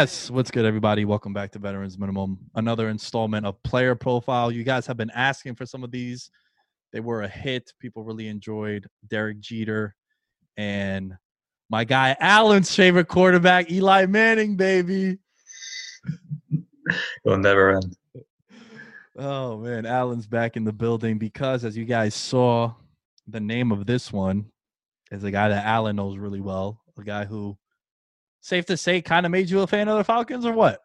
Yes. What's good, everybody? Welcome back to Veterans Minimum. Another installment of Player Profile. You guys have been asking for some of these. They were a hit. People really enjoyed Derek Jeter and my guy Allen's favorite quarterback, Eli Manning, baby. It'll never end. Oh man, Allen's back in the building because, as you guys saw, the name of this one is a guy that Allen knows really well. A guy who, safe to say, kind of made you a fan of the Falcons, or what?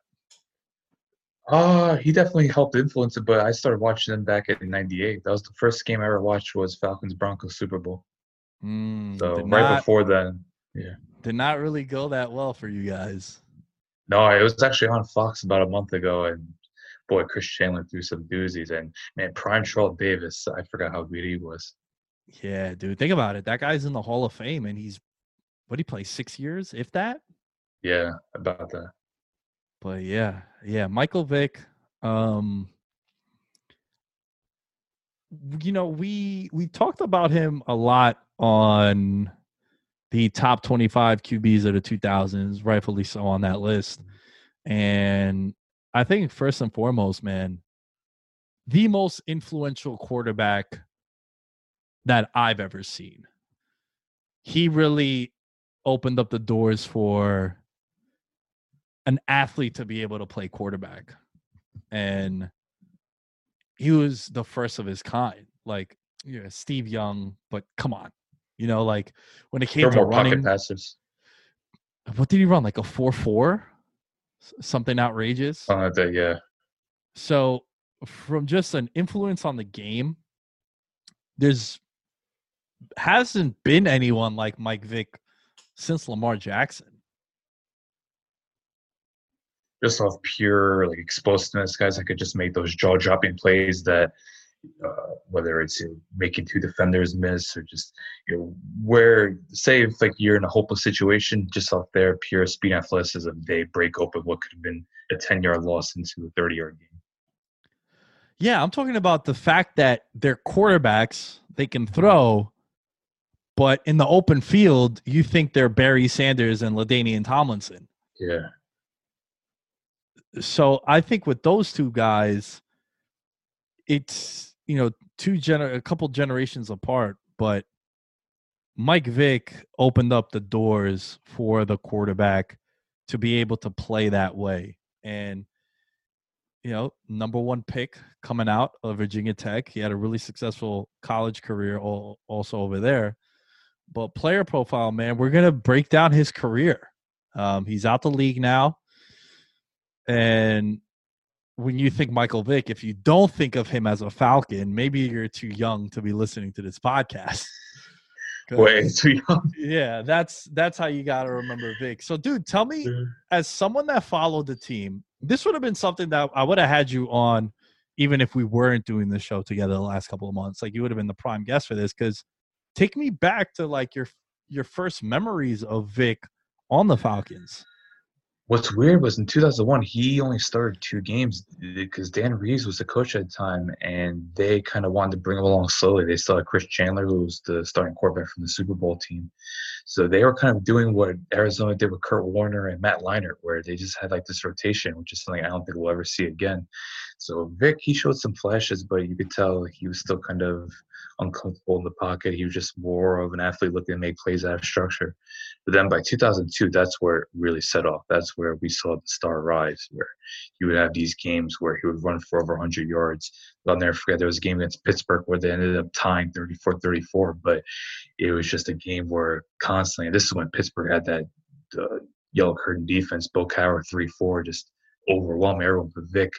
Uh, he definitely helped influence it, but I started watching them back in '98. That was the first game I ever watched was Falcons Broncos Super Bowl. Mm, So right not- before then, yeah. did not really go that well for you guys. No, it was actually on Fox about a month ago, and boy, Chris Chandler threw some doozies, and man, Prime Charles Davis, I forgot how good he was. Yeah, dude. Think about it. That guy's in the Hall of Fame, and he's what he play six years, if that. Yeah, about that. But yeah, yeah, Michael Vick. Um, you know, we we talked about him a lot on the top 25 QBs of the 2000s, rightfully so on that list. And I think first and foremost, man, the most influential quarterback that I've ever seen. He really opened up the doors for an athlete to be able to play quarterback. And he was the first of his kind. Like, yeah, Steve Young, but come on. You know, like when it came There to were more pocket running, passes. what did he run? Like a 4 4? Something outrageous. Uh, the, yeah, So, from just an influence on the game, there's hasn't been anyone like Mike Vick since Lamar Jackson. Just off pure like explosiveness, guys that could just make those jaw dropping plays that uh, whether it's you know, making two defenders miss or just you know where say if like you're in a hopeless situation, just off their pure speed and athleticism, they break open what could have been a ten yard loss into a thirty yard game. Yeah, I'm talking about the fact that they're quarterbacks, they can throw, but in the open field, you think they're Barry Sanders and LaDainian Tomlinson. Yeah. So I think with those two guys, it's you know two gener a couple generations apart, but Mike Vick opened up the doors for the quarterback to be able to play that way. And you know, number one pick coming out of Virginia Tech. He had a really successful college career also over there. But player profile, man, we're gonna break down his career. Um, he's out the league now, and when you think Michael Vick, if you don't think of him as a Falcon, maybe you're too young to be listening to this podcast. Way too young. Yeah, that's that's how you got to remember Vick. So, dude, tell me, as someone that followed the team, this would have been something that I would have had you on, even if we weren't doing the show together the last couple of months. Like, you would have been the prime guest for this because take me back to like your your first memories of Vick on the Falcons. What's weird was in 2001 he only started two games eh, because Dan Reeves was the coach at the time, and they kind of wanted to bring him along slowly. They still had Chris Chandler, who was the starting quarterback from the Super Bowl team, so they were kind of doing what Arizona did with Kurt Warner and Matt Leinart, where they just had like this rotation, which is something I don't think we'll ever see again. So Vick, he showed some flashes, but you could tell he was still kind of uncomfortable in the pocket. He was just more of an athlete looking to make plays out of structure. But then by 2002, that's where it really set off. That's where we saw the star rise, where he would have these games where he would run for over 100 yards. I'll never forget there was a game against Pittsburgh where they ended up tying 34 34, but it was just a game where constantly, and this is when Pittsburgh had that uh, yellow curtain defense, Bill Cowher 3 4, just overwhelm everyone. But Vick,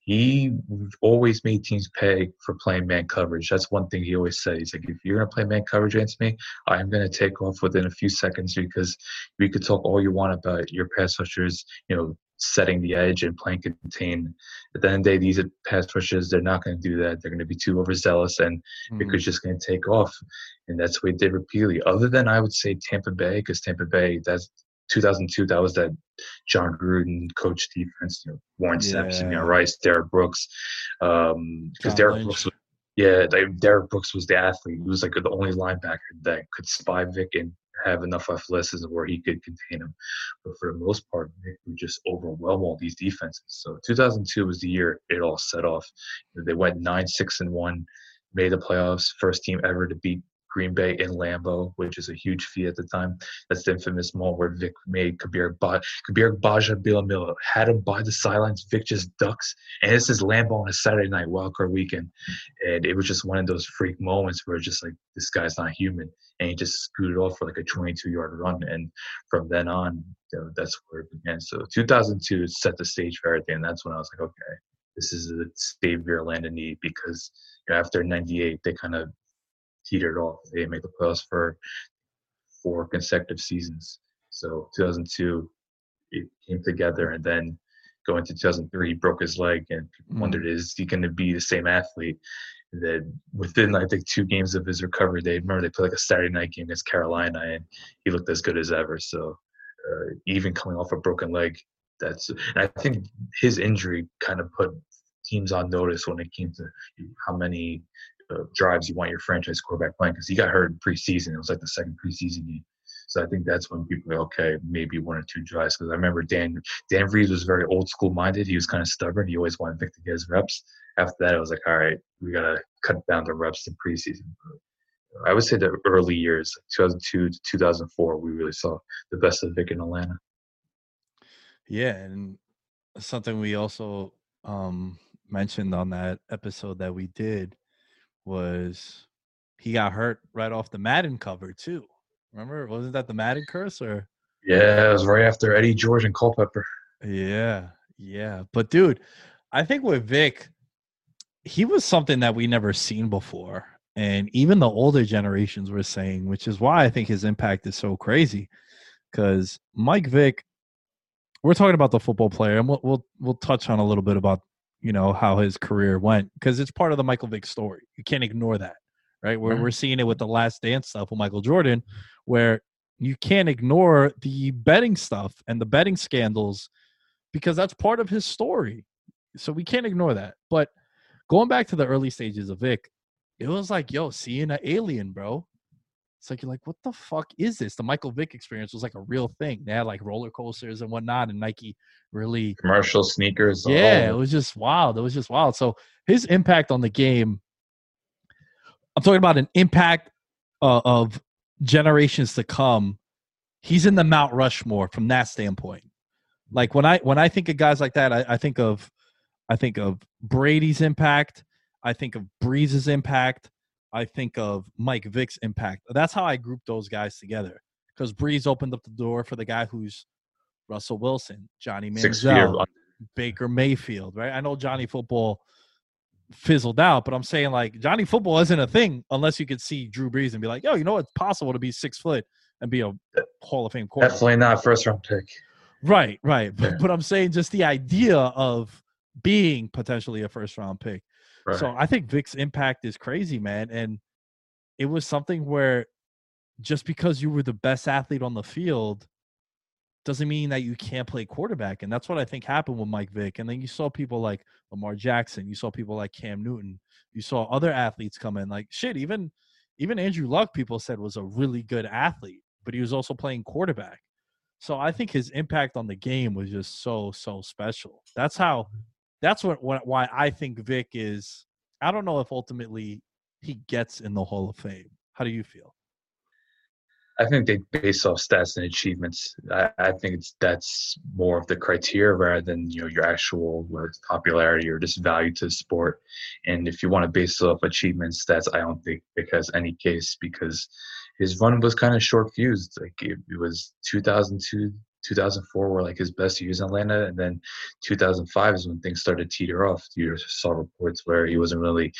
he always made teams pay for playing man coverage. That's one thing he always said. He's like, if you're going to play man coverage against me, I'm going to take off within a few seconds because we could talk all you want about your pass rushers, you know, setting the edge and playing contain. At the end of the day, these pass rushers, they're not going to do that. They're going to be too overzealous and mm-hmm. Vicker's just going to take off. And that's what he did repeatedly. Other than I would say Tampa Bay, because Tampa Bay, that's 2002, that was that Jon Gruden coach defense. You know, Warren yeah. Sampson, you know, Rice, Derrick Brooks. Um, because Derrick Brooks, was, yeah, Derrick Brooks was the athlete. He was like the only linebacker that could spy Vick and have enough athleticism where he could contain him. But for the most part, Vick would just overwhelm all these defenses. So 2002 was the year it all set off. They went nine, six, and one, made the playoffs, first team ever to beat Green Bay in Lambeau, which is a huge feat at the time. That's the infamous moment where Vick made Kabeer, ba- Kabeer Gbaja-Biamila had him by the sidelines. Vick just ducks, and this is Lambeau on a Saturday night wildcard weekend, and it was just one of those freak moments where just like this guy's not human, and he just scooted off for like a 22-yard run, and from then on, you know, that's where it began. So 2002 set the stage for everything, and that's when I was like, okay, this is the savior land of need because you know, after 98 they kind of teetered off. They didn't make the playoffs for four consecutive seasons. So 2002, it came together, and then going to 2003, he broke his leg, and mm. wondered, is he going to be the same athlete? And then within, I think, two games of his recovery, they remember they played like a Saturday night game against Carolina, and he looked as good as ever. So uh, even coming off a broken leg, that's and I think his injury kind of put teams on notice when it came to how many uh, drives you want your franchise quarterback playing because he got hurt in preseason. It was like the second preseason game. So I think that's when people go, okay, maybe one or two drives. Because I remember Dan Dan Reeves was very old school minded. He was kind of stubborn. He always wanted Vick to get his reps. After that, I was like, all right, we gotta cut down the reps in preseason. I would say the early years, 2002 to 2004, we really saw the best of Vick in Atlanta. Yeah, and something we also um, mentioned on that episode that we did was he got hurt right off the Madden cover too. Remember, wasn't that the Madden curse or? Yeah, it was right after Eddie George and Culpepper. Yeah, yeah, but dude, I think with Vick, he was something that we never seen before, and even the older generations were saying, which is why I think his impact is so crazy. Because Mike Vick, we're talking about the football player, and we'll we'll we'll touch on a little bit about you know how his career went because it's part of the Michael Vick story. You can't ignore that, right? We're Right. we're seeing it with the Last Dance stuff with Michael Jordan, where you can't ignore the betting stuff and the betting scandals because that's part of his story. So we can't ignore that. But going back to the early stages of Vick, it was like, yo, seeing an alien, bro. It's like you're like, what the fuck is this? The Michael Vick experience was like a real thing. They had like roller coasters and whatnot, and Nike really Commercial sneakers. yeah, it it. was just wild. It was just wild. So his impact on the game, I'm talking about an impact uh, of generations to come. He's in the Mount Rushmore from that standpoint. Like when I when I think of guys like that, I, I think of I think of Brady's impact. I think of Brees's impact. I think of Mike Vick's impact. That's how I group those guys together. Because Brees opened up the door for the guy who's Russell Wilson, Johnny Manziel, Baker Mayfield, right? I know Johnny Football fizzled out, but I'm saying like Johnny Football isn't a thing unless you could see Drew Brees and be like, yo, you know it's possible to be six foot and be a Hall of Fame quarterback. Definitely not first round pick. Right, right. But, but I'm saying just the idea of being potentially a first round pick. Right. So I think Vick's impact is crazy, man. And it was something where just because you were the best athlete on the field doesn't mean that you can't play quarterback. And that's what I think happened with Mike Vick. And then you saw people like Lamar Jackson, you saw people like Cam Newton, you saw other athletes come in. Like shit, even even Andrew Luck, people said was a really good athlete, but he was also playing quarterback. So I think his impact on the game was just so so special. That's how. Mm-hmm. That's what, what why I think Vick is. I don't know if ultimately he gets in the Hall of Fame. How do you feel? I think they base off stats and achievements. I, I think it's that's more of the criteria rather than you know your actual popularity or just value to the sport. And if you want to base it off achievements, that's I don't think has any case because his run was kind of short fused. Like it, it was 2002, 2004 were like his best years in Atlanta, and then 2005 is when things started to teeter off. You saw reports where he wasn't really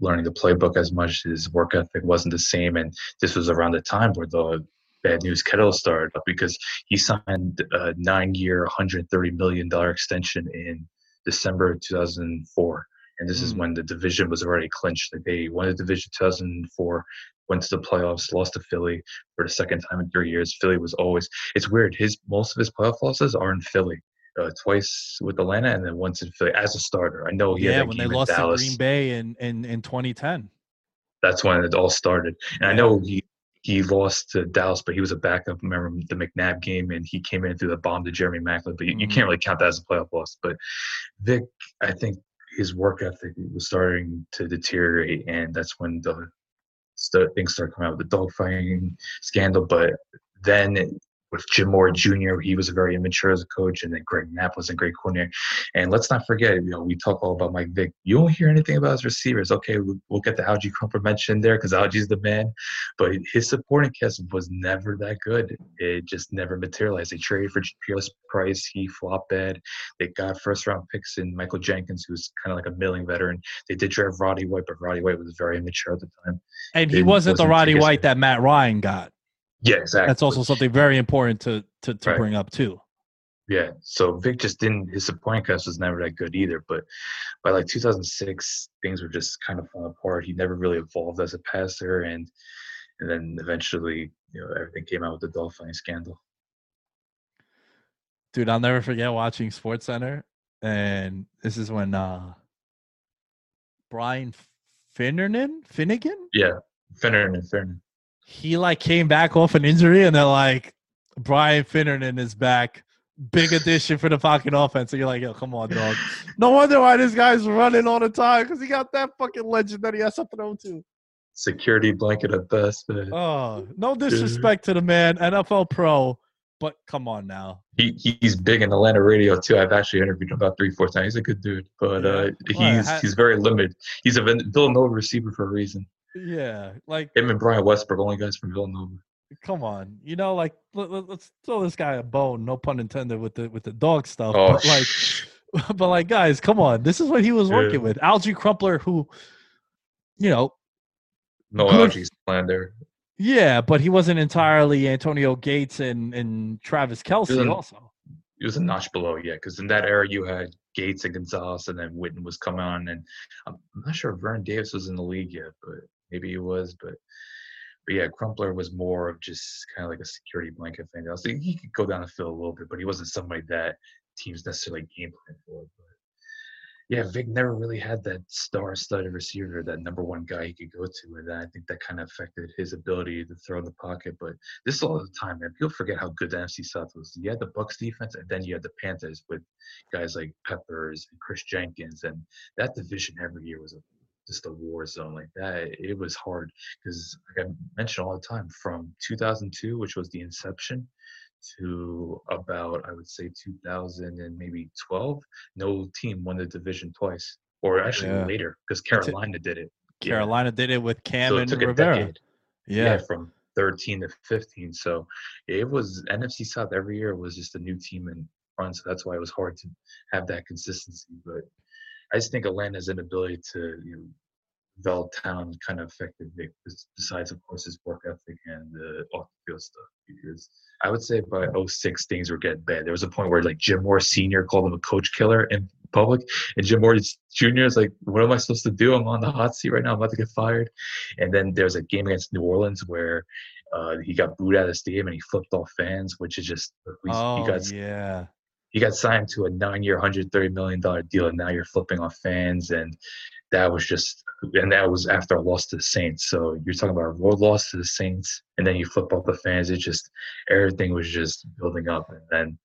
learning the playbook as much. His work ethic wasn't the same, and this was around the time where the Bad Newz Kennel started up because he signed a nine-year, 130 million dollar extension in December 2004, and this is Mm. when the division was already clinched. Like they won the division 2004, went to the playoffs, lost to Philly for the second time in three years. Philly was always it's weird. His most of his playoff losses are in Philly. Uh, twice with Atlanta and then once in Philly as a starter. I know he had yeah, when they lost to Green Bay in, in in 2010. that's when it all started. And I know he he lost to Dallas, but he was a backup. Remember the McNabb game, and he came in threw the bomb to Jeremy Maclin. But you, you Mhm. can't really count that as a playoff loss. But Vick, I think his work ethic was starting to deteriorate, and that's when the st- things started coming out with the dogfighting scandal. But then with Jim Mora Jr., he was very immature as a coach, and then Greg Knapp was a great coordinator. And let's not forget, you know, we talk all about Mike Vick. You don't hear anything about his receivers. Okay, we'll, we'll get the Alge Crumpler mentioned there because Alge's the man, but his supporting cast was never that good. It just never materialized. They traded for Peerless Price. He flopped bad. They got first round picks in Michael Jenkins, who's kind of like a milling veteran. They did draft Roddy White, but Roddy White was very immature at the time. And he wasn't the Roddy White that Matt Ryan got. Yeah, exactly. That's also something very important to to, to Right. bring up too. Yeah, so Vick just didn't. His supporting cast was never that good either. But by like 2006, things were just kind of falling apart. He never really evolved as a passer, and and then eventually, you know, everything came out with the Dolphin scandal. Dude, I'll never forget watching Sports Center, and this is when uh Brian Finnernan Finnegan Yeah, Finnernan and Finneran. He like came back off an injury, and they're like, Brian Finnegan is back. Big addition for the fucking offense. And you're like, yo, come on, dog. No wonder why this guy's running all the time because he got that fucking legend that he has something on to. Security blanket at best. But Oh, no disrespect to the man, NFL pro, but come on now. he he's big in Atlanta radio too. I've actually interviewed him about three, four times. He's a good dude, but uh, he's he's very limited. He's a Villanova receiver for a reason. Yeah, like Him and Brian Westbrook, only guys from Villanova. come on, you know, like let, us throw this guy a bone. No pun intended with the with the dog stuff. Oh, but like, but like, guys, come on. This is what he was working Yeah. with. Alge Crumpler, who, you know, no Good. Alge's plan yeah, but he wasn't mm. entirely Antonio Gates and and Travis Kelce Isn't- also. He was a notch below, yeah, because in that era you had Gates and Gonzalez, and then Witten was coming on, and I'm not sure if Vernon Davis was in the league yet, but maybe he was. But but yeah, Crumpler was more of just kind of like a security blanket thing. I was like, he could go down the field a little bit, but he wasn't somebody that teams necessarily game plan for. But yeah, Vick never really had that star-studded receiver, that number one guy he could go to, and I think that kind of affected his ability to throw in the pocket. But this is all the time, man. People forget how good the NFC South was. You had the Bucs defense, and then you had the Panthers with guys like Peppers and Kris Jenkins, and that division every year was a, just a war zone like that. It was hard because, like I mentioned all the time, from 2002, which was the inception, to about I would say 2000 and maybe 12, no team won the division twice, or actually Yeah. later because Carolina did it. Yeah. Carolina did it with Cam So it and Rivera. decade. Yeah. from 13 to 15. So it was NFC South every year was just a new team in front. So that's why it was hard to have that consistency. But I just think Atlanta's inability to you know, develop talent kind of affected Vick, besides of course his work ethic and the off the field stuff. Because I would say by 06 things were getting bad. There was a point where like Jim Mora Sr. called him a coach killer in public, and Jim Mora Jr. is like, "What am I supposed to do? I'm on the hot seat right now. I'm about to get fired." And then there's a game against New Orleans where uh, he got booed out of the stadium and he flipped off fans, which is just Oh, he got yeah. He got signed to a nine-year, hundred thirty million dollar deal, and now you're flipping off fans, and that was just, and that was after a loss to the Saints. So you're talking about a road loss to the Saints, and then you flip off the fans. It just everything was just building up, and then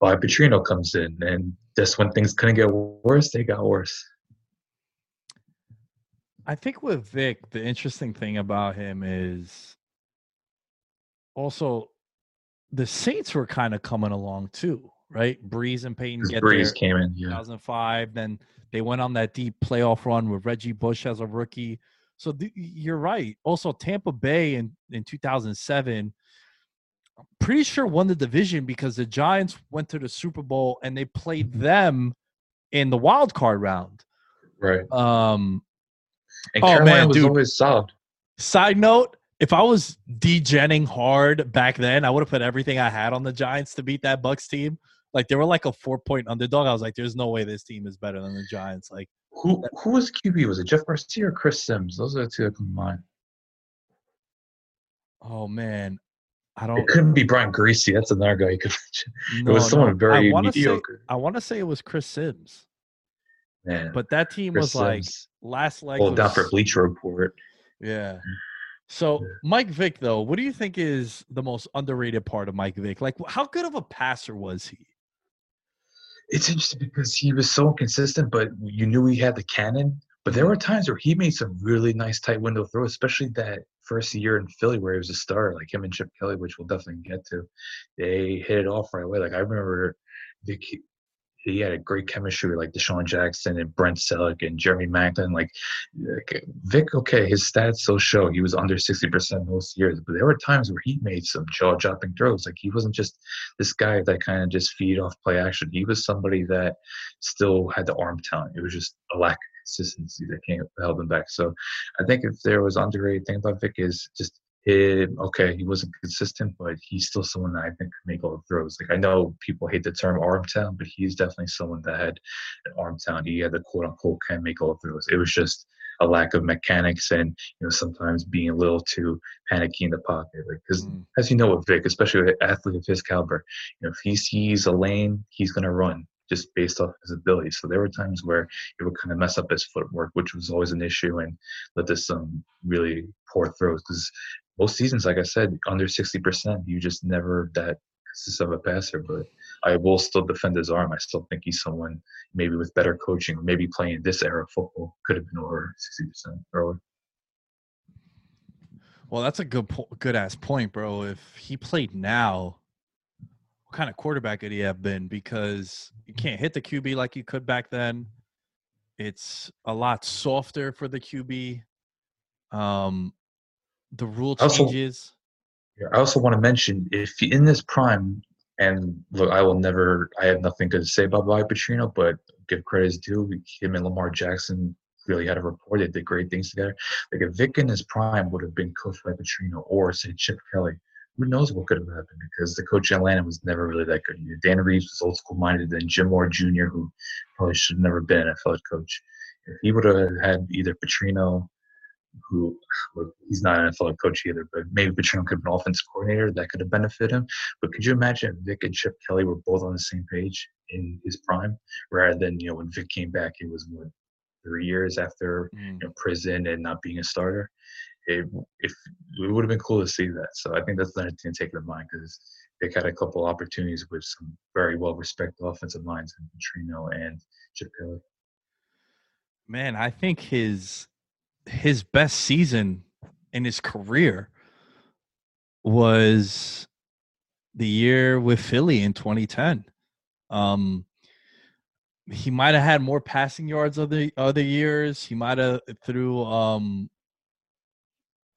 Bob Petrino comes in, and just when things couldn't get worse, they got worse. I think with Vick, the interesting thing about him is also the Saints were kind of coming along too, right? Brees and Peyton Because get Brees there came in, yeah. 2005. Then they went on that deep playoff run with Reggie Bush as a rookie. So th- you're right. Also, Tampa Bay in, in 2007, I'm pretty sure won the division because the Giants went to the Super Bowl and they played them in the wild card round. Right. Um, And Oh, Carolina man, was dude. always solid. Side note: If I was degenning hard back then, I would have put everything I had on the Giants to beat that Bucs team. Like they were like a four point underdog. I was like, "There's no way this team is better than the Giants." Like, Who who was QB? Was it Jeff Garcia or Chris Sims? Those are the two that come to mind. oh man, I don't. It couldn't be Brian Griese. That's another guy you could mention. No, it was someone no. very I want to say mediocre. I want to say it was Chris Sims, Man, but that team Chris was like Sims. last leg. Well, down for Bleacher Report. Yeah. So Mike Vick, though, what do you think is the most underrated part of Mike Vick? Like, how good of a passer was he? It's interesting because he was so inconsistent, but you knew he had the cannon. But there were mm-hmm. times where he made some really nice tight window throws, especially that first year in Philly where he was a starter, like him and Chip Kelly, which we'll definitely get to. They hit it off right away. Like I remember Vick, he- had a great chemistry with like DeSean Jackson and Brent Celek and Jeremy Maclin. Like, like Vick, okay, his stats still show he was under 60% most years, but there were times where he made some jaw dropping throws. Like he wasn't just this guy that kind of just feed off play action. He was somebody that still had the arm talent. It was just a lack of consistency that came held him back. So I think if there was underrated thing about Vick is just Okay, he wasn't consistent, but he's still someone that I think could make all the throws. Like I know people hate the term arm talent, but he's definitely someone that had an arm talent. He had the quote unquote can make all the throws. It was just a lack of mechanics and you know sometimes being a little too panicky in the pocket. Like because Mm. as you know with Vick, especially with an athlete of his caliber, you know if he sees a lane, he's gonna run just based off his ability. So there were times where it would kind of mess up his footwork, which was always an issue, and led to some really poor throws. Because most seasons, like I said, under sixty percent, you just never that consistent of a passer. But I will still defend his arm. I still think he's someone maybe with better coaching, maybe playing this era of football could have been over sixty percent earlier. Well, that's a good, po- good ass point, bro. If he played now, what kind of quarterback could he have been? Because you can't hit the QB like you could back then. It's a lot softer for the QB. Um, the rule Also- changes. Yeah, I also want to mention if in this prime, and look, I will never, I have nothing good to say about Bobby Petrino, but give credit due. Him and Lamar Jackson really had a rapport. They did great things together. Like if Vick in his prime would have been coached by Petrino or say Chip Kelly, who knows what could have happened because the coach in Atlanta was never really that good. Dan Reeves was old school minded, then Jim Mora Jr., who probably should have never been an NFL coach. If he would have had either Petrino, who well, he's not an NFL coach either, but maybe Petrino could have been offensive coordinator, that could have benefited him. But could you imagine if Vick and Chip Kelly were both on the same page in his prime, rather than you know when Vick came back, it was what three years after Mm. you know, prison and not being a starter. It, if it would have been cool to see that. So I think that's another thing to take in mind because they had a couple opportunities with some very well respected offensive minds in Petrino and Chip Kelly. Man, I think his his best season in his career was the year with Philly in 2010. Um he might have had more passing yards other other years. He might have threw um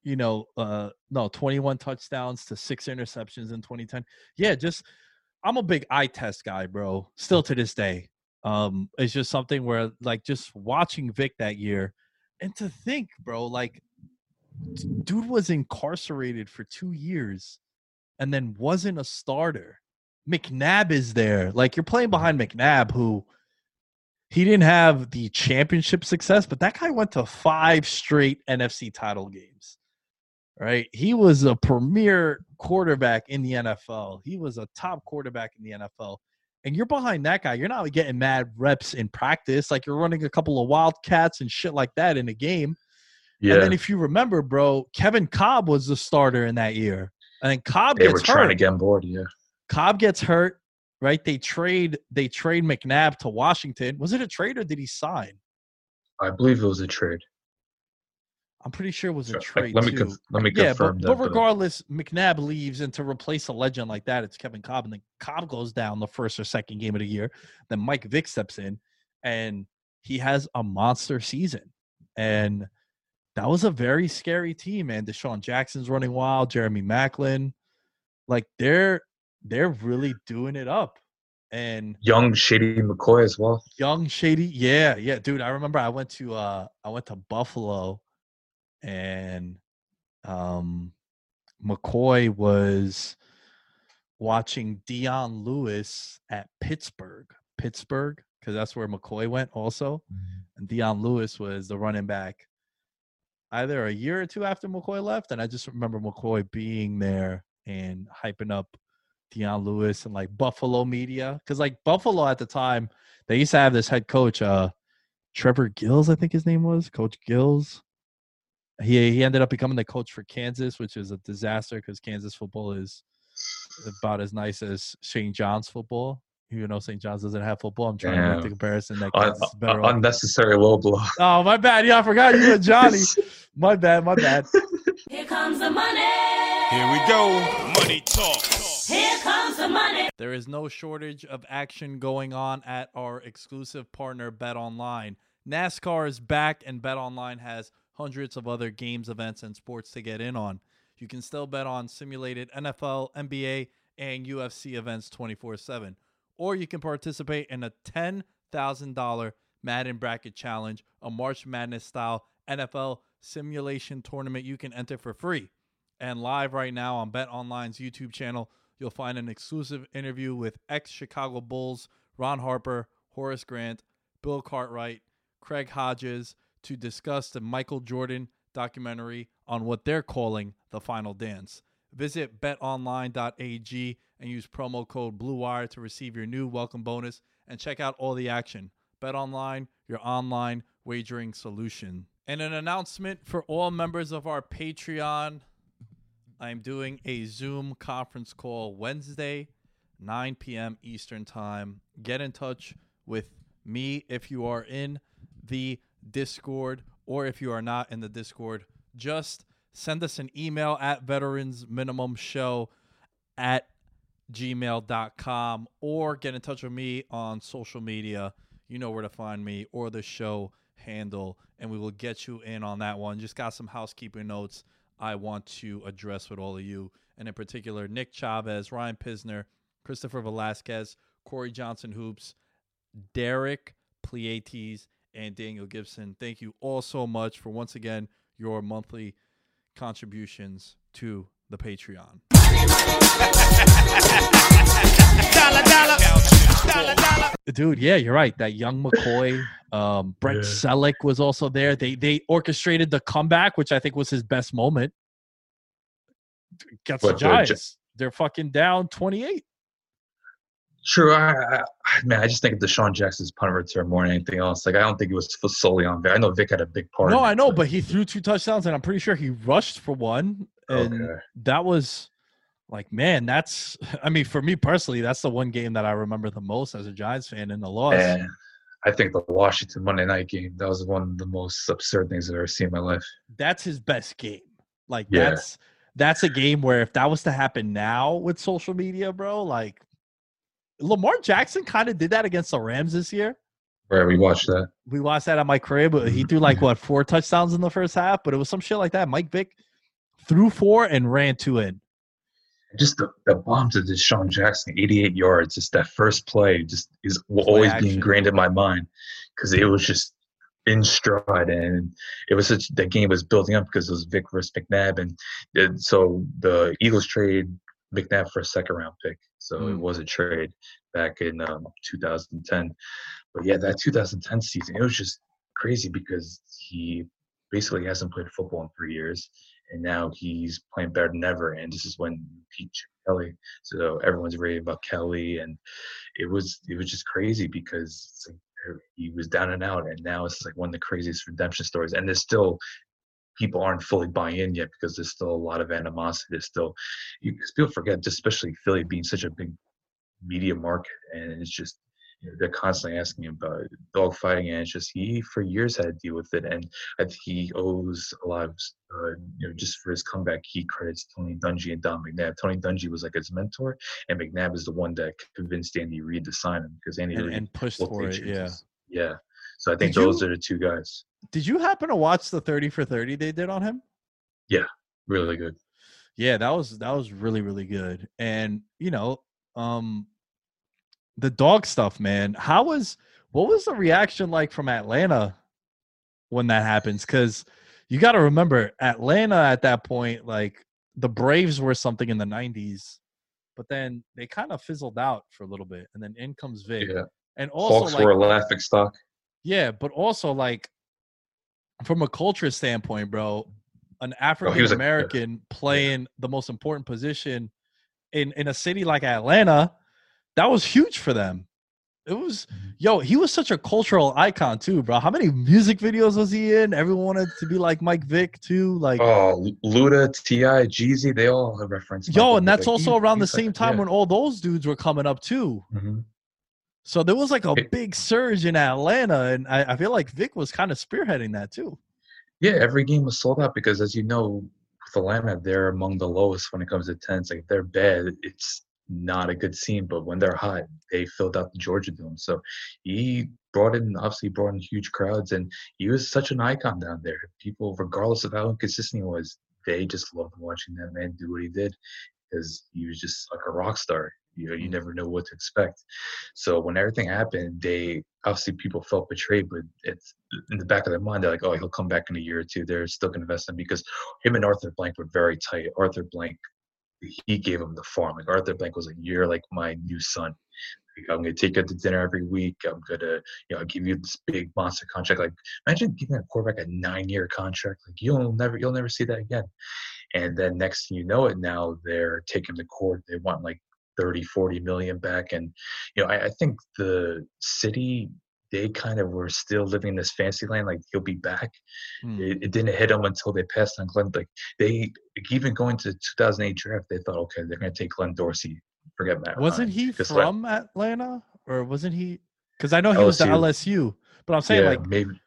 you know uh no 21 touchdowns to six interceptions in 2010. Yeah, just I'm a big eye test guy, bro. Still to this day. Um it's just something where like just watching Vick that year and to think, bro, like dude was incarcerated for 2 years and then wasn't a starter. McNabb is there. Like you're playing mm-hmm. behind McNabb who he didn't have the championship success, but that guy went to five straight NFC title games. Right? He was a premier quarterback in the NFL. He was a top quarterback in the NFL. And you're behind that guy. You're not getting mad reps in practice. Like you're running a couple of wildcats and shit like that in a game. Yeah, And then if you remember, bro, Kevin Kolb was the starter in that year. And then Kolb they gets were hurt. trying to get on board. Yeah, Kolb gets hurt, right? They trade they trade McNabb to Washington. Was it a trade or did he sign? I believe it was a trade. I'm pretty sure it was a trade let me too. conf- let me yeah, confirm but, that. but regardless, McNabb leaves, and to replace a legend like that, it's Kevin Kolb, and then Kolb goes down the first or second game of the year. Then Mike Vick steps in, and he has a monster season, and that was a very scary team. Man, DeSean Jackson's running wild, Jeremy Maclin, like they're they're really doing it up, and young Shady McCoy as well. Young Shady, yeah, yeah, dude. I remember I went to uh I went to Buffalo and um McCoy was watching Dion Lewis at Pittsburgh. Pittsburgh, because that's where McCoy went also. And Dion Lewis was the running back either a year or two after McCoy left. And I just remember McCoy being there and hyping up Dion Lewis and like Buffalo media. Cause like Buffalo at the time, they used to have this head coach, uh Trevor Gills, I think his name was, Coach Gills. He he ended up becoming the coach for Kansas, which is a disaster because Kansas football is about as nice as St. John's football. You know, St. John's doesn't have football, I'm trying to make the comparison that Un- Kansas is better. un- off. unnecessary low blow. Oh, my bad. Yeah, I forgot you were Johnny. My bad. My bad. Here comes the money. Here we go. Money talk. Here comes the money. There is no shortage of action going on at our exclusive partner, Bet Online. NASCAR is back, and Bet Online has hundreds of other games, events, and sports to get in on. You can still bet on simulated NFL, NBA, and UFC events 24 7. Or you can participate in a $10,000 Madden Bracket Challenge, a March Madness style NFL simulation tournament you can enter for free. And live right now on Bet Online's YouTube channel, you'll find an exclusive interview with ex Chicago Bulls Ron Harper, Horace Grant, Bill Cartwright, Craig Hodges to discuss the Michael Jordan documentary on what they're calling the final dance. Visit betonline.ag and use promo code BLUEWIRE to receive your new welcome bonus and check out all the action. BetOnline, your online wagering solution. And an announcement for all members of our Patreon I'm doing a Zoom conference call Wednesday, 9 p.m. Eastern Time. Get in touch with me if you are in the Discord or if you are not in the Discord. Just send us an email at Veterans Minimum Show at gmail.com or get in touch with me on social media. You know where to find me or the show handle, and we will get you in on that one. Just got some housekeeping notes I want to address with all of you, and in particular, Nick Chavez, Ryan Pisner, Christopher Velasquez, Corey Johnson Hoops, Derek Pleiades, and Daniel Gibson. Thank you all so much for once again your monthly contributions to the Patreon. Dollar, dollar. Dollar, dollar. Dude, yeah, you're right. That young McCoy, um, Brett Yeah. Celek was also there. They they orchestrated the comeback, which I think was his best moment. Gets the What, the Gi- Giants. They're fucking down 28. True. I, I, man, I just think of DeSean Jackson's punt return more than anything else. Like, I don't think it was solely on Vick. I know Vick had a big part. No, I know, but he threw two touchdowns, and I'm pretty sure he rushed for one. And Okay. that was like, man, that's. I mean, for me personally, that's the one game that I remember the most as a Giants fan in the loss. And I think the Washington Monday night game that was one of the most absurd things I've ever seen in my life. That's his best game. Like Yeah. that's that's a game where if that was to happen now with social media, bro, like Lamar Jackson kind of did that against the Rams this year. Where we watched that. We watched that at my crib. but He threw like what four touchdowns in the first half, but it was some shit like that. Mike Vick threw four and ran two in. Just the, the bomb to DeSean Jackson, 88 yards. Just that first play, just is will Play always action. be ingrained in my mind because it was just in stride, and it was such the game was building up because it was Vick versus McNabb, and it, so the Eagles trade McNabb for a second round pick, so it Mm. was a trade back in um, 2010. But yeah, that 2010 season, it was just crazy because he basically hasn't played football in three years, and now he's playing better than ever. And this is when Pete Kelly, so everyone's raving about Kelly, and it was it was just crazy because it's like he was down and out, and now it's like one of the craziest redemption stories. And there's still people aren't fully buying in yet because there's still a lot of animosity. There's still you, people forget, especially Philly being such a big media market, and it's just you know, they're constantly asking him about dogfighting, and it's just he for years had to deal with it, and I think he owes a lot of uh, you know just for his comeback. He credits Tony Dungy and Don McNabb. Tony Dungy was like his mentor, and McNabb is the one that convinced Andy Reid to sign him because Andy And, Reid and pushed for it. Yeah. yeah. So I think Did you- those are the two guys. Did you happen to watch the 30 for 30 they did on him? Yeah, really good. Yeah, that was that was really really good. And you know, um the dog stuff, man. How was what was the reaction like from Atlanta when that happens? Cuz you got to remember Atlanta at that point like the Braves were something in the 90s, but then they kind of fizzled out for a little bit and then in comes Vick. Yeah. And also Hawks like were a laughing stock. yeah, but also like from a culture standpoint, bro, an Oh, African American playing the most important position in in a city like Atlanta, that was huge for them. It was Mm-hmm. yo, he was such a cultural icon too, bro. How many music videos was he in? Everyone wanted to be like Mike Vick too, like Oh, Luda, Ti, Jeezy, they all have reference. yo, Michael and that's Like, also he- around the he's like- same time yeah. when all those dudes were coming up too. Mhm. So there was like a big surge in Atlanta, and I, I feel like Vick was kind of spearheading that too. Yeah, every game was sold out because, as you know, with Atlanta, they're among the lowest when it comes to tents. Like if they're bad, it's not a good scene. But when they're hot, they filled out the Georgia Dome. So he brought in, obviously, brought in huge crowds, and he was such an icon down there. People, regardless of how inconsistent he was, they just loved watching that man do what he did because he was just like a rock star. You know, you mm-hmm. never know what to expect. So when everything happened, they obviously people felt betrayed, but it's in the back of their mind, they're like, oh, he'll come back in a year or two. They're still going to invest in him because him and Arthur Blank were very tight. Arthur Blank, he gave him the farm. Like Arthur Blank was like, you're like my new son. Like, I'm going to take you to dinner every week. I'm going to, you know, give you this big monster contract. Like imagine giving a quarterback a nine year contract. Like you'll never, you'll never see that again. And then next thing you know it, now they're taking the court. They want like 30, 40 million back. And, you know, I, I think the city, they kind of were still living in this fancy land, like he'll be back. Hmm. It, it didn't hit them until they passed on Glenn. Like they, even going to the 2008 draft, they thought, okay, they're going to take Glenn Dorsey. Forget Matt. Wasn't Ryan. he from Atlanta, or wasn't he? Because I know he was the LSU. LSU, but I'm saying yeah, like, maybe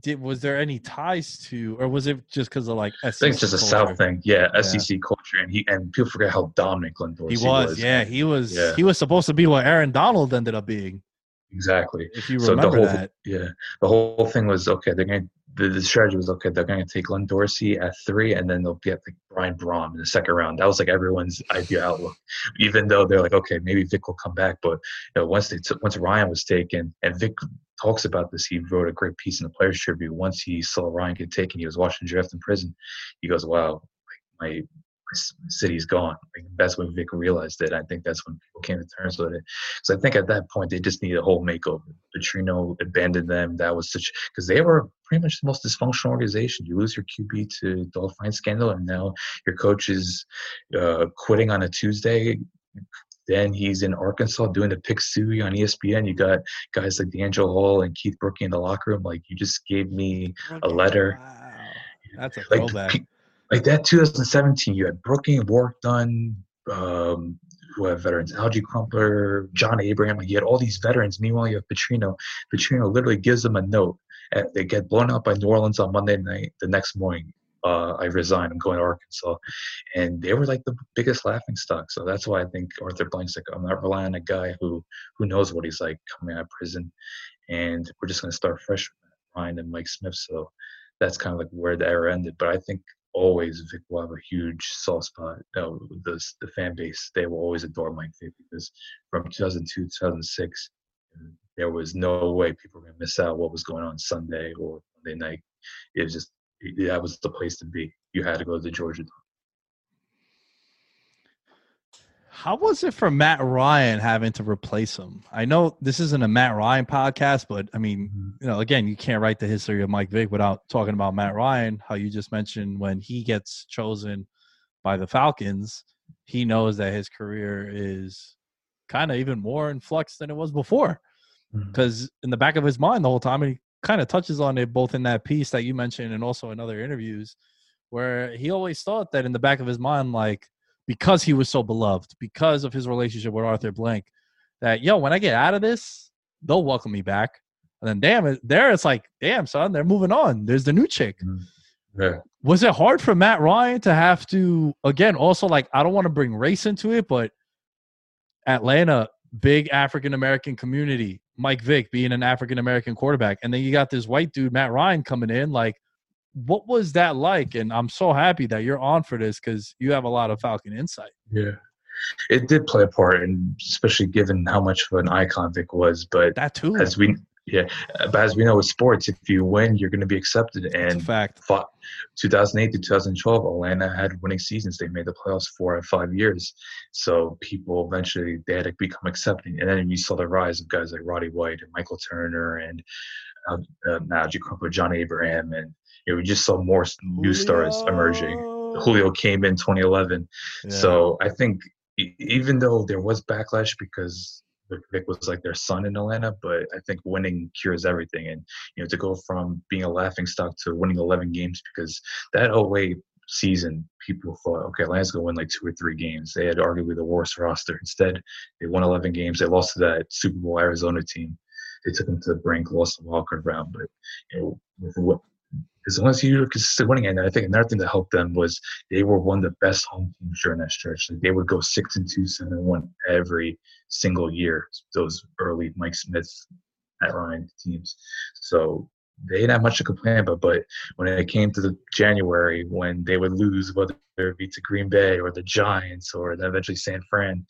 did was there any ties to, or was it just because of like? I think it's just a South thing. Yeah, Yeah. SEC culture, and he and people forget how dominant Glenn He Dorsey was, yeah, he was. Yeah. He was supposed to be what Aaron Donald ended up being. exactly. If you So the remember whole that, yeah, the whole thing was okay. They're going the, the strategy was okay. They're going to take Glenn Dorsey at three, and then they'll get like Brian Brohm in the second round. That was like everyone's idea outlook. Even though they're like, okay, maybe Vick will come back, but you know, once they took once Ryan was taken, and Vick talks about this, he wrote a great piece in the Players Tribune. Once he saw Ryan get taken, he was watching draft in prison. He goes, wow. my, my city's gone. Like, that's when Vick realized it. I think that's when people came to terms with it. So I think at that point they just needed a whole makeover. Petrino abandoned them. That was such because they were pretty much the most dysfunctional organization. You lose your QB to the fine scandal, and now your coach is uh, quitting on a Tuesday. Then he's in Arkansas doing the pick suey on ESPN. You got guys like DeAngelo Hall and Keith Brooking in the locker room. Like you just gave me a letter. Wow. That's a Like, throwback. like that 2017, you had Brookie and Warrick Dunn. Um, who have veterans? Alge Crumpler, John Abraham. Like you had all these veterans. Meanwhile, you have Petrino. Petrino literally gives them a note. And they get blown out by New Orleans on Monday night. The next morning, uh, I resign. I'm going to Arkansas, and they were like the biggest laughing stock. So that's why I think Arthur Blank's like, I'm not relying on a guy who who knows what he's like coming out of prison, and we're just going to start fresh with Ryan and Mike Smith. So that's kind of like where the era ended. But I think always Vick will have a huge soft spot. You know, the the fan base they will always adore Mike Vick because from 2002 2006 there was no way people were going to miss out what was going on Sunday or Monday night. It was just that was the place to be. You had to go to Georgia. How was it for Matt Ryan having to replace him? I know this isn't a Matt Ryan podcast, but I mean, mm-hmm. you know, again, you can't write the history of Mike Vick without talking about Matt Ryan. How you just mentioned when he gets chosen by the Falcons, he knows that his career is kind of even more in flux than it was before. Mm-hmm. Because in the back of his mind the whole time, he kind of touches on it both in that piece that you mentioned and also in other interviews, where he always thought that in the back of his mind, like because he was so beloved, because of his relationship with Arthur Blank, that yo, when I get out of this, they'll welcome me back. And then damn it, there it's like, damn son, they're moving on. There's the new chick. Mm-hmm. Yeah. Was it hard for Matt Ryan to have to again also like I don't want to bring race into it, but Atlanta, big African American community, Mike Vick being an African American quarterback, and then you got this white dude, Matt Ryan, coming in. Like, what was that like? And I'm so happy that you're on for this because you have a lot of Falcon insight. Yeah. It did play a part, and especially given how much of an icon Vick was. But That too. as we, yeah, but as we know with sports, if you win, you're going to be accepted. And fact. fought 2008 to 2012, Atlanta had winning seasons. They made the playoffs four of five years. So people eventually they had to become accepting. And then you saw the rise of guys like Roddy White and Michael Turner and uh, uh, Alge Crumpler, John Abraham, and you know, we just saw more new stars emerging. Julio came in 2011. Yeah. So I think even though there was backlash because Vick was like their son in Atlanta, but I think winning cures everything. And you know, to go from being a laughing stock to winning 11 games because that 08 season, people thought, okay, Atlanta's gonna win like two or three games. They had arguably the worst roster. Instead, they won 11 games. They lost to that Super Bowl Arizona team. They took them to the brink, lost the wild card round. But you know, with long as you consistent winning, and I think another thing that helped them was they were one of the best home teams during that stretch. Like they would go six and two, seven and one every single year. Those early Mike Smiths, Matt Ryan teams. So they didn't have much to complain about. But when it came to the January, when they would lose, whether it be to Green Bay or the Giants or then eventually San Fran,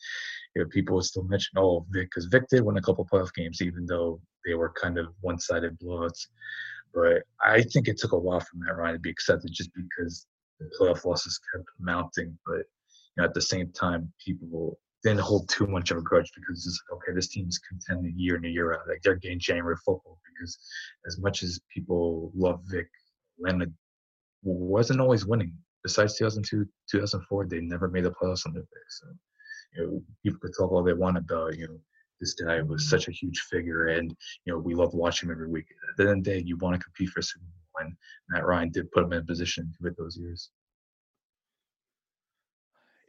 you know, people would still mention, oh, Vick, because Vick did win a couple playoff games, even though they were kind of one-sided blowouts. But I think it took a while for Matt Ryan to be accepted just because the playoff losses kept mounting. But you know, at the same time, people didn't hold too much of a grudge because it's like, okay, this team's contending year in and year out. Like they're getting January football because as much as people love Vick, Atlanta wasn't always winning. Besides 2002, 2004, they never made the playoffs under Vick. So, you know, people could talk all they want about, you know, this guy was such a huge figure and, you know, we loved watching him every week. At the end of the day, you want to compete for a Super Bowl. And Matt Ryan did put him in a position win those years.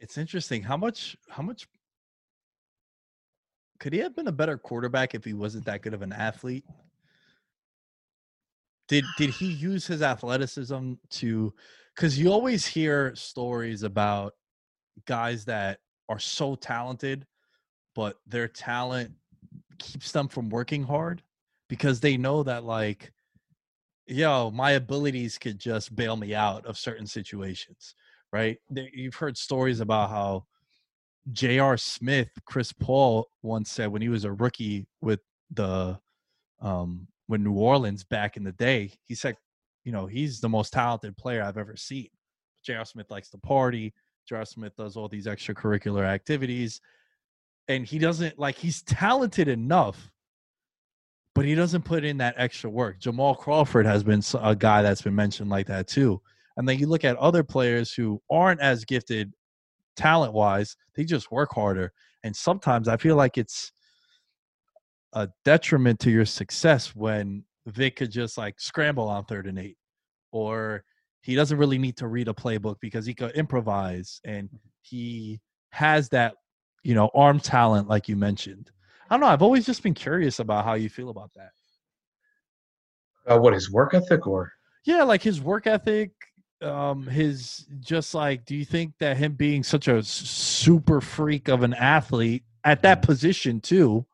It's interesting how much how much could he have been a better quarterback if he wasn't that good of an athlete? Did did he use his athleticism to cuz you always hear stories about guys that are so talented but their talent keeps them from working hard because they know that like yo my abilities could just bail me out of certain situations right you've heard stories about how J.R. Smith, Chris Paul once said when he was a rookie with the um when New Orleans back in the day, he said, you know, he's the most talented player I've ever seen. J.R. Smith likes to party. J.R. Smith does all these extracurricular activities, and he doesn't like he's talented enough, but he doesn't put in that extra work. Jamal Crawford has been a guy that's been mentioned like that too. And then you look at other players who aren't as gifted talent wise, they just work harder. And sometimes I feel like it's a detriment to your success when Vick could just like scramble on third and eight, or he doesn't really need to read a playbook because he could improvise and mm-hmm. he has that, you know, arm talent like you mentioned. I don't know. I've always just been curious about how you feel about that. Uh, what his work ethic or Yeah, like his work ethic, um, his just like, do you think that him being such a super freak of an athlete at that position too,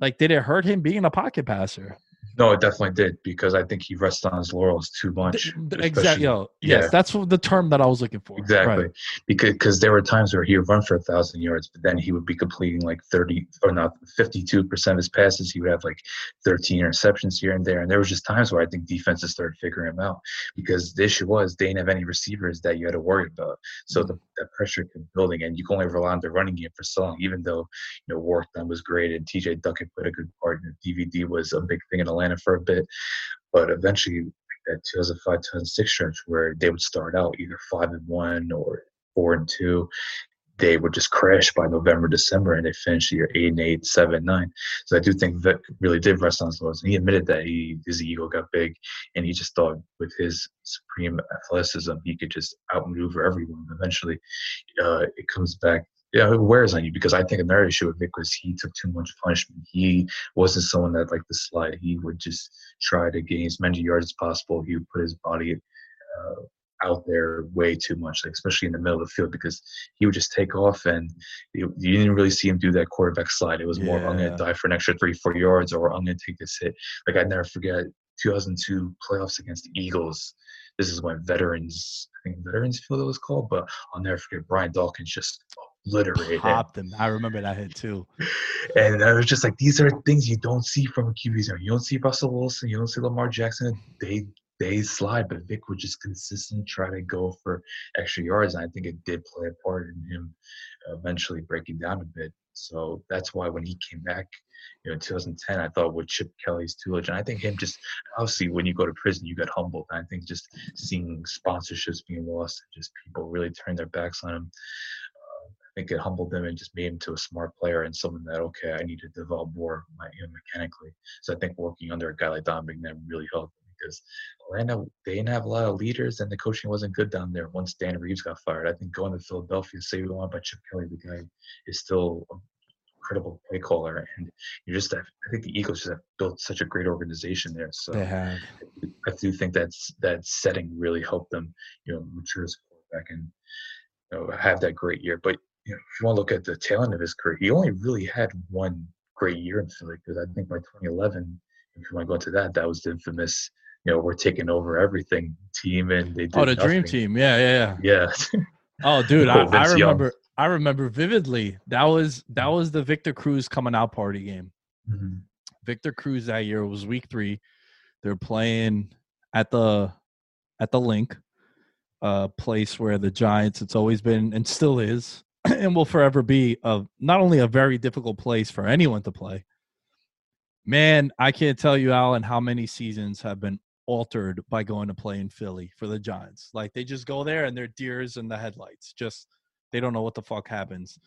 like, did it hurt him being a pocket passer? No, it definitely did because I think he rested on his laurels too much. Exactly. Yo, yes, yeah. that's the term that I was looking for. Exactly, Right. because because there were times where he would run for a thousand yards, but then he would be completing like thirty or not fifty two percent of his passes. He would have like thirteen interceptions here and there, and there was just times where I think defenses started figuring him out because the issue was they didn't have any receivers that you had to worry about. So the mm-hmm. that pressure kept building, and you can only rely on the running game for so long. Even though you know Warrick Dunn was great, and T.J. Duckett played a good part, and DVD was a big thing in Atlanta for a bit, but eventually that 2005 2006 stretch where they would start out either five and one or four and two they would just crash by november december and they finished year eight and eight seven nine. So i do think vick really did rest on his laurels. And he admitted that he his ego got big and he just thought with his supreme athleticism he could just outmaneuver everyone. Eventually uh, it comes back yeah, it wears on you because I think another issue with Vick was he took too much punishment. He wasn't someone that liked the slide. He would just try to gain as many yards as possible. He would put his body uh, out there way too much, like especially in the middle of the field, because he would just take off and you, you didn't really see him do that quarterback slide. It was more I'm going to die for an extra three, four yards, or I'm going to take this hit. Like I never forget 2002 playoffs against the Eagles. This is when veterans, I think Veterans Field it was called, but I'll never forget Brian Dawkins just obliterated. Popped him. I remember that hit too. And I was just like, these are things you don't see from a QB zone. You don't see Russell Wilson, you don't see Lamar Jackson. They they slide, but Vick would just consistently try to go for extra yards. And I think it did play a part in him eventually breaking down a bit. So that's why when he came back, you know, in 2010, I thought with Chip Kelly's tutelage, and I think him just obviously when you go to prison, you get humbled. And I think just seeing sponsorships being lost, and just people really turn their backs on him, think it humbled him and just made him to a smart player and someone that okay, I need to develop more my, you know, mechanically. So I think working under a guy like Don McNabb really helped because Atlanta they didn't have a lot of leaders and the coaching wasn't good down there. Once Dan Reeves got fired, I think going to Philadelphia, say we want by Chip Kelly, the guy is still a credible play caller, and you just I think the Eagles just have built such a great organization there. So. I do think that's that setting really helped them, you know, mature as a quarterback and you know, have that great year. But you know, if you want to look at the tail end of his career, he only really had one great year in Philly because I think by 2011, if you want to go into that, that was the infamous, you know, we're taking over everything team, and they did Oh, the dream team. Yeah, yeah, yeah. Yeah, Oh, dude, I, Oh, I Vince Young. remember. I remember vividly. That was that was the Victor Cruz coming out party game. Mhm. Victor Cruz that year was week three. They're playing at the at the Linc, a place where the Giants. It's always been and still is, and will forever be a not only a very difficult place for anyone to play. Man, I can't tell you, Allen, how many seasons have been altered by going to play in Philly for the Giants. Like they just go there and they're deers in the headlights. Just they don't know what the fuck happens.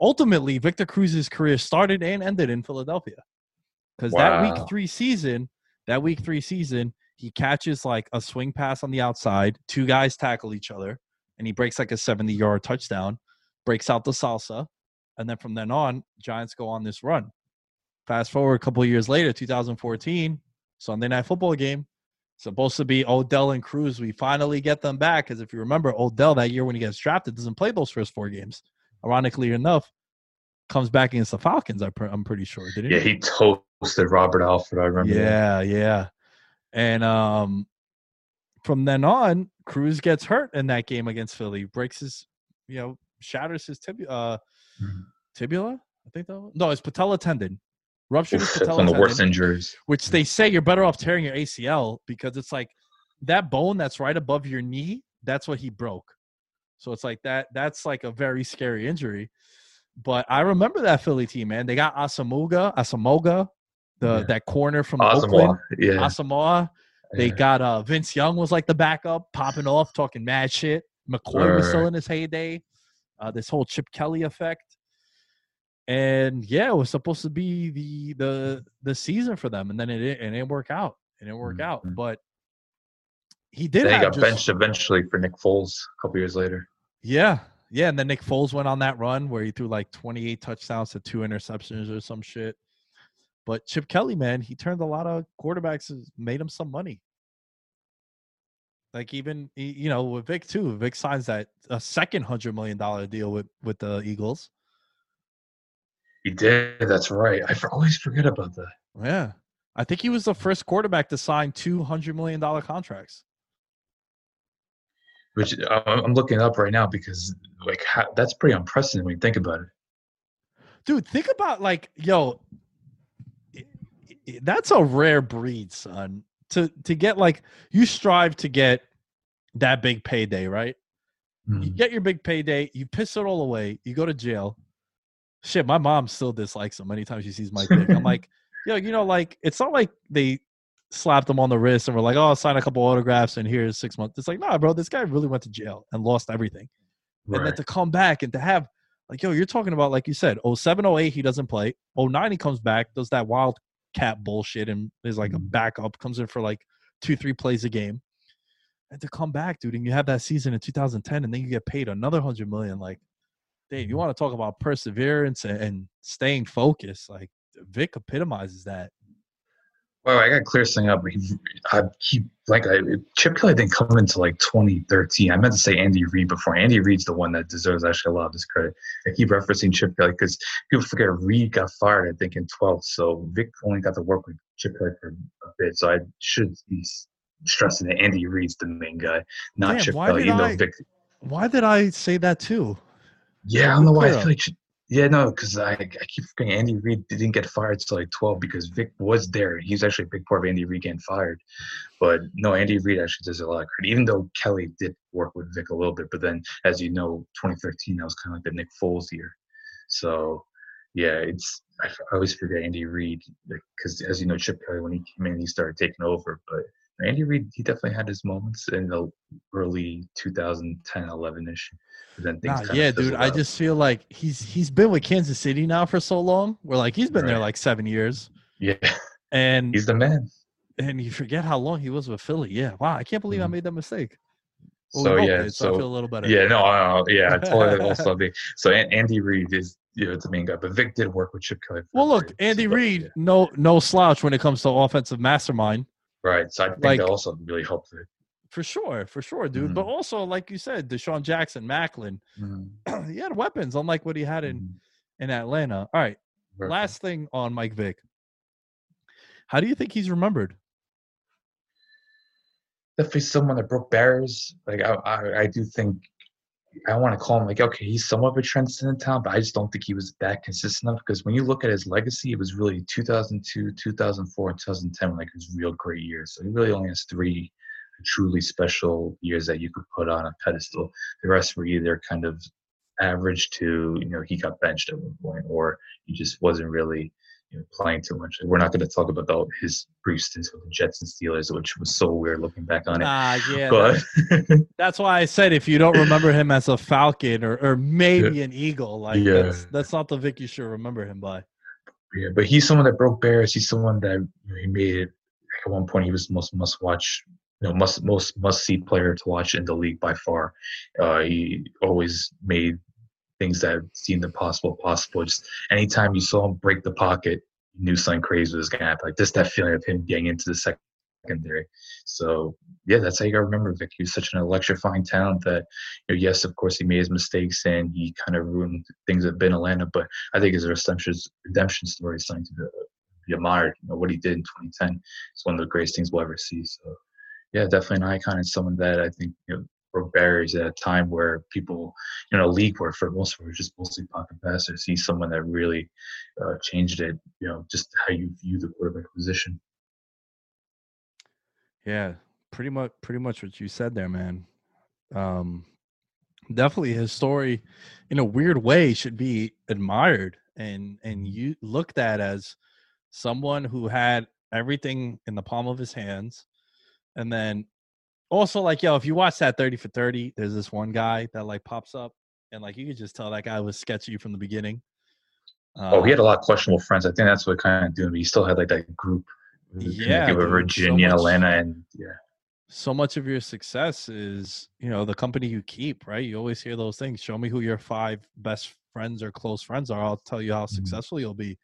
Ultimately, Victor Cruz's career started and ended in Philadelphia. Because that week three season, that week three season, he catches like a swing pass on the outside, two guys tackle each other, and he breaks like a 70 yard touchdown, breaks out the salsa, and then from then on, Giants go on this run. Fast forward a couple of years later, 2014, Sunday night football game. Supposed to be Odell and Cruz. We finally get them back because if you remember, Odell that year when he gets drafted doesn't play those first four games. Ironically enough, comes back against the Falcons. I I'm pretty sure. Didn't yeah, he toasted Robert Alford. I remember. that. yeah, yeah. And um from then on, Cruz gets hurt in that game against Philly, breaks his, you know, shatters his tibia uh Mhm. tibula. I think that was, no, it's patella tendon. Ruptured his Oof, patella one of the worst injuries. which they say you're better off tearing your ACL because it's like that bone that's right above your knee that's what he broke. So it's like that. That's like a very scary injury. But I remember that Philly team, man. They got Asomugha, Asomugha, the Yeah. that corner from Asomugha, Oakland, yeah. Asomugha. They yeah. got uh Vince Young was like the backup, popping off, talking mad shit. McCoy was still in his heyday. Uh, this whole Chip Kelly effect, and yeah, it was supposed to be the the the season for them, and then it didn't- it didn't work out. It didn't work out, Mhm. but he did. Then he got just- benched eventually for Nick Foles a couple years later. Yeah, yeah, and then Nick Foles went on that run where he threw like 28 touchdowns to two interceptions or some shit. But Chip Kelly, man, he turned a lot of quarterbacks, made him some money. Like even you know with Vick too. Vick signs that a second hundred million dollar deal with with the Eagles. He did. That's right. I always forget about that. Yeah, I think he was the first quarterback to sign two hundred million dollar contracts. Which I'm looking up right now because like how, that's pretty unprecedented when you think about it. dude think about like yo that's a rare breed son to to get like you strive to get that big payday right? You Mm. get your big payday you piss it all away you go to jail. Shit my mom still dislikes him anytime she sees Mike Vick. I'm like yo you know like it's not like they slapped him on the wrist and were like oh sign a couple autographs and here's six months it's like nah bro this guy really went to jail and lost everything. And then to come back and to have like yo you're talking about like you said 07 08 he doesn't play. 09 he comes back does that wild cat bullshit and is like a Mhm. backup comes in for like two three plays a game and to come back dude and you have that season in 2010 and then you get paid another 100 million like Dave, you Mhm. want to talk about perseverance and, and staying focused like vick epitomizes that Well, I got to clear something up. He, I keep like I, Chip Kelly didn't come into like 2013. I meant to say Andy Reid before. Andy Reid's the one that deserves actually a lot of this credit. I keep referencing Chip Kelly because people forget Reid got fired. I think in 12. So Vick only got to work with Chip Kelly for a bit. So I should be stressing that Andy Reid's the main guy, not Damn, Chip Kelly. Even I- though Vick, why did i say that too yeah, I don't know why. I feel like, yeah, no, because I, I keep forgetting Andy Reid didn't get fired till like 12 because Vick was there. He's actually a big part of Andy Reid getting fired. But no, Andy Reid actually does a lot of credit, even though Kelly did work with Vick a little bit. But then, as you know, 2013, that was kind of like the Nick Foles year. So, yeah, it's, I always forget Andy Reid because, as you know, Chip Kelly, when he came in, he started taking over. But Andy Reid, he definitely had his moments in the early 2010, 11 ish. Then things Nah, yeah, dude. I just feel like he's he's been with Kansas City now for so long. We're like he's been there like seven years, yeah, and he's the man. and you forget how long he was with Philly. Yeah, wow, I can't believe I Mhm. made that mistake. Well, So yeah, did, so, I feel a little better. yeah, no, I- I- yeah, I totally also be so Andy Reid is you know the main guy, but Vick did work with Chip Kelly. Well, look, period, so- Andy Reid, yeah, no no slouch when it comes to offensive mastermind. Right? So I think like- that also really helped Vick. For sure, for sure, dude. But also, like you said, DeSean Jackson, Maclin, Mhm, he had weapons, unlike what he had in mhm. in Atlanta. All right, Right. last thing on Mike Vick. How do you think he's remembered? definitely someone that broke barriers. Like I, I, I do think I want to call him like okay, he's somewhat of a transcendent talent, but I just don't think he was that consistent enough. Because when you look at his legacy, it was really 2002, 2004, 2010, like his real great years. So he really only has three truly special years that you could put on a pedestal. The rest were either kind of average to you know he got benched at one point, or he just wasn't really you know, playing too much. We're not going to talk about the, his brief stints with the Jets and Steelers, which was so weird looking back on it. Ah, yeah. but That's why I said if you don't remember him as a Falcon or, or maybe an Eagle, like Yeah. that's that's not the Vick you should remember him by. yeah, but he's someone that broke barriers. He's someone that you know, he made it. At one point, he was the most must watch, you know, must most must see player to watch in the league by far. Uh, he always made things that seemed impossible possible. Just anytime you saw him break the pocket, you knew something crazy was gonna happen. Like just that feeling of him getting into the secondary. So yeah, that's how you gotta remember Vick. He was such an electrifying talent that you know, yes, of course he made his mistakes and he kind of ruined things at Ben Atlanta, but I think his redemption redemption story is something to be, admired. You know, what he did in 2010 is one of the greatest things we'll ever see. So yeah, definitely an icon and someone that I think you know broke barriers at a time where people, you know, league where for most were just mostly pocket passers. He's someone that really uh, changed it. You know, just how you view the quarterback position. Yeah, pretty much pretty much what you said there, man. Um, definitely his story, in a weird way, should be admired and and you looked at as someone who had everything in the palm of his hands, and then also like yo, if you watch that thirty for thirty, there's this one guy that like pops up, and like you could just tell that guy was sketchy from the beginning. oh, he had Uh, a lot of questionable friends. I think that's what kind of doing. He still had like that group. Yeah, with dude, so Virginia, much- Atlanta, and yeah. so much of your success is you know the company you keep right you always hear those things show me who your five best friends or close friends are i'll tell you how successful you'll be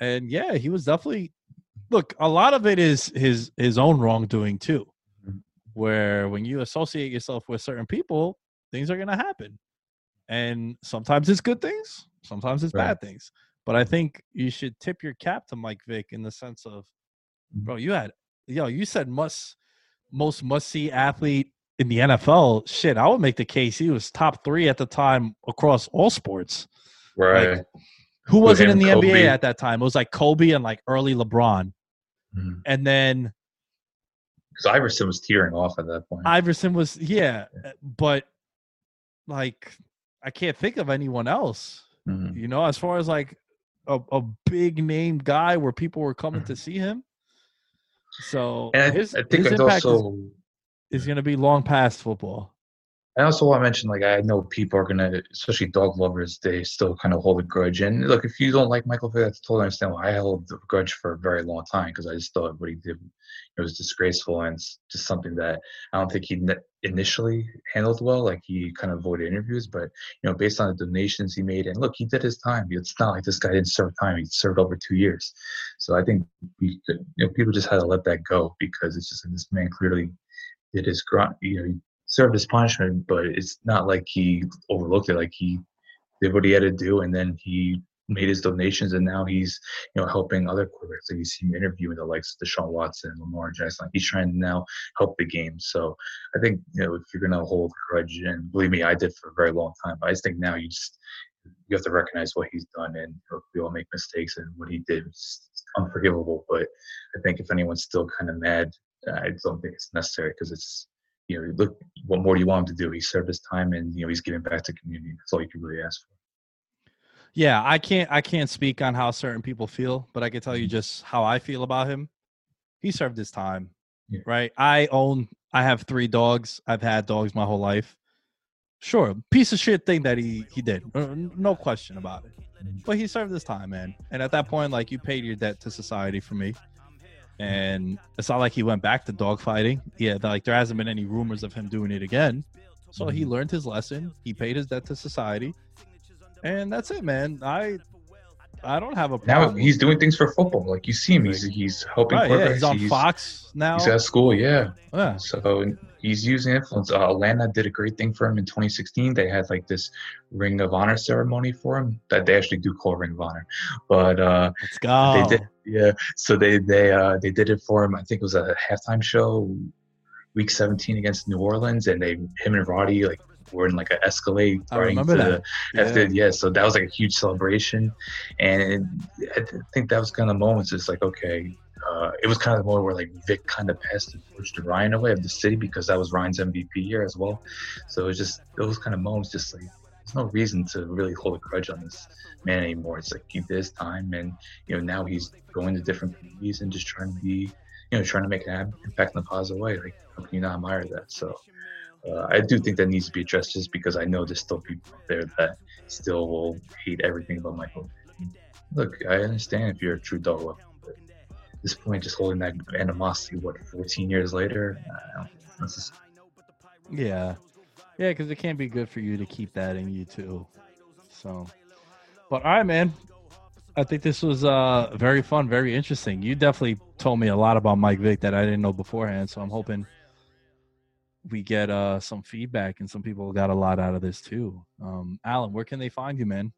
and yeah he was definitely look a lot of it is his his own wrongdoing too. Where when you associate yourself with certain people things are going to happen and sometimes it's good things sometimes it's Right. bad things but i think you should tip your cap to mike vick in the sense of Mhm. bro you had yo you said must most must see athlete in the nfl shit i would make the case he was top three at the time across all sports Right. who wasn't in the Kobe. nba at that time it was like kobe and like early lebron Because and then Iverson was tearing off at that point. iverson was yeah uh, but like i can't think of anyone else Mhm. you know as far as like a, a big name guy where people were coming to see him so Mm-hmm. And his, I think his impact also. is, is going to be long past football I also want to mention, like, I know people are gonna, especially dog lovers, they still kind of hold a grudge. And look, if you don't like Michael Vick, that's totally understandable. I held a grudge for a very long time because I just thought what he did it was disgraceful and just something that I don't think he initially handled well. Like he kind of avoided interviews, but you know, based on the donations he made, and look, he did his time. It's not like this guy didn't serve time; he served over two years. So I think we, you know, people just had to let that go because it's just this man clearly did his grind. You know, served his punishment, but it's not like he overlooked it. Like he did what he had to do, and then he made his donations, and now he's you know helping other quarterbacks. Like you see him interviewing the likes of Deshaun Watson, Lamar Jackson. He's trying to now help the game. So I think you know if you're gonna hold a grudge, and believe me, I did for a very long time. But I just think now you just you have to recognize what he's done, and you know, we all make mistakes, and what he did was unforgivable. But I think if anyone's still kind of mad, I don't think it's necessary because it's you know, look, what more do you want him to do? He served his time, and you know, he's giving back to community. That's all you can really ask for. Yeah, I can't I can't speak on how certain people feel, but I can tell you Mhm. just how I feel about him. He served his time. Yeah. Right? I own I have 3 dogs. I've had dogs my whole life. Sure, piece of shit thing that he he did. uh, No question about it. But he served his time, man. And at that point like you paid your debt to society for me. And it's not like he went back to dogfighting. Yeah, like there hasn't been any rumors of him doing it again. So he mm-hmm. learned his lesson. He paid his debt to society. And that's it, man. I I don't have a Now he's doing things for football. Like you see him, he's he's helping right, yeah, he's on Fox now. He's at school, yeah. Yeah. So he's using influence. Uh, Atlanta did a great thing for him in 2016. They had like this Ring of Honor ceremony for him that they actually do call Ring of Honor, but uh, Let's go. they did, yeah. So they they uh, they did it for him. I think it was a halftime show, week 17 against New Orleans, and they him and Roddy like were in like an Escalade. I remember to that. after yeah. so that was like a huge celebration and i think that was kind of moments it's like okay uh, it was kind of the moment where like Vick kind of passed the torch to Ryan away of the city because that was Ryan's MVP year as well. So it was just those kind of moments, just like there's no reason to really hold a grudge on this man anymore. It's like he did his time, and you know now he's going to different communities and just trying to be, you know, trying to make an impact in a positive way. Like how can you not admire that? So uh, I do think that needs to be addressed just because I know there's still people there that still will hate everything about Michael. Look, I understand if you're a true dog lover, at this point, just holding that animosity, what, 14 years later? Just, Yeah. Yeah, because it can't be good for you to keep that in you too. So but all right, man. I think this was uh very fun, very interesting. You definitely told me a lot about Mike Vick that I didn't know beforehand, so I'm hoping we get uh some feedback and some people got a lot out of this too. Um Allen, where can they find you, man?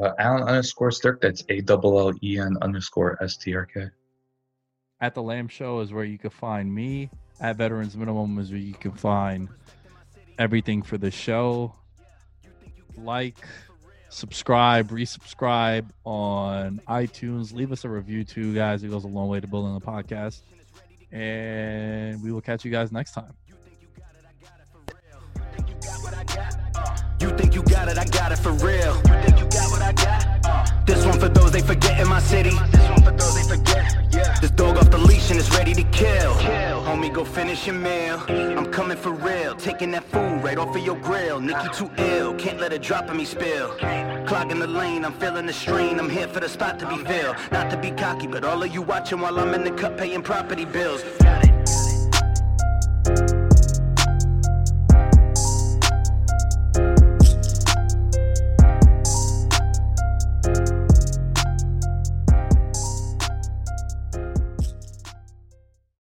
uh, Allen underscore Stirk, that's A double L E N underscore S T R K. At the Lamb Show is where you can find me. At Veterans Minimum is where you can find everything for the show. Like, subscribe, resubscribe on iTunes. Leave us a review too, guys. It goes a long way to building the podcast. And we will catch you guys next time. You got it, I got it for real. You think you got what I got? Uh, this one for those they forget in my city. This one for those they forget. Yeah. This dog off the leash and it's ready to kill. kill. Homie, go finish your meal. I'm coming for real, taking that food right off of your grill. Nikki too ill, can't let it drop on me spill. Clogging the lane, I'm feeling the strain. I'm here for the spot to be filled. Not to be cocky, but all of you watching while I'm in the cut paying property bills. Got it.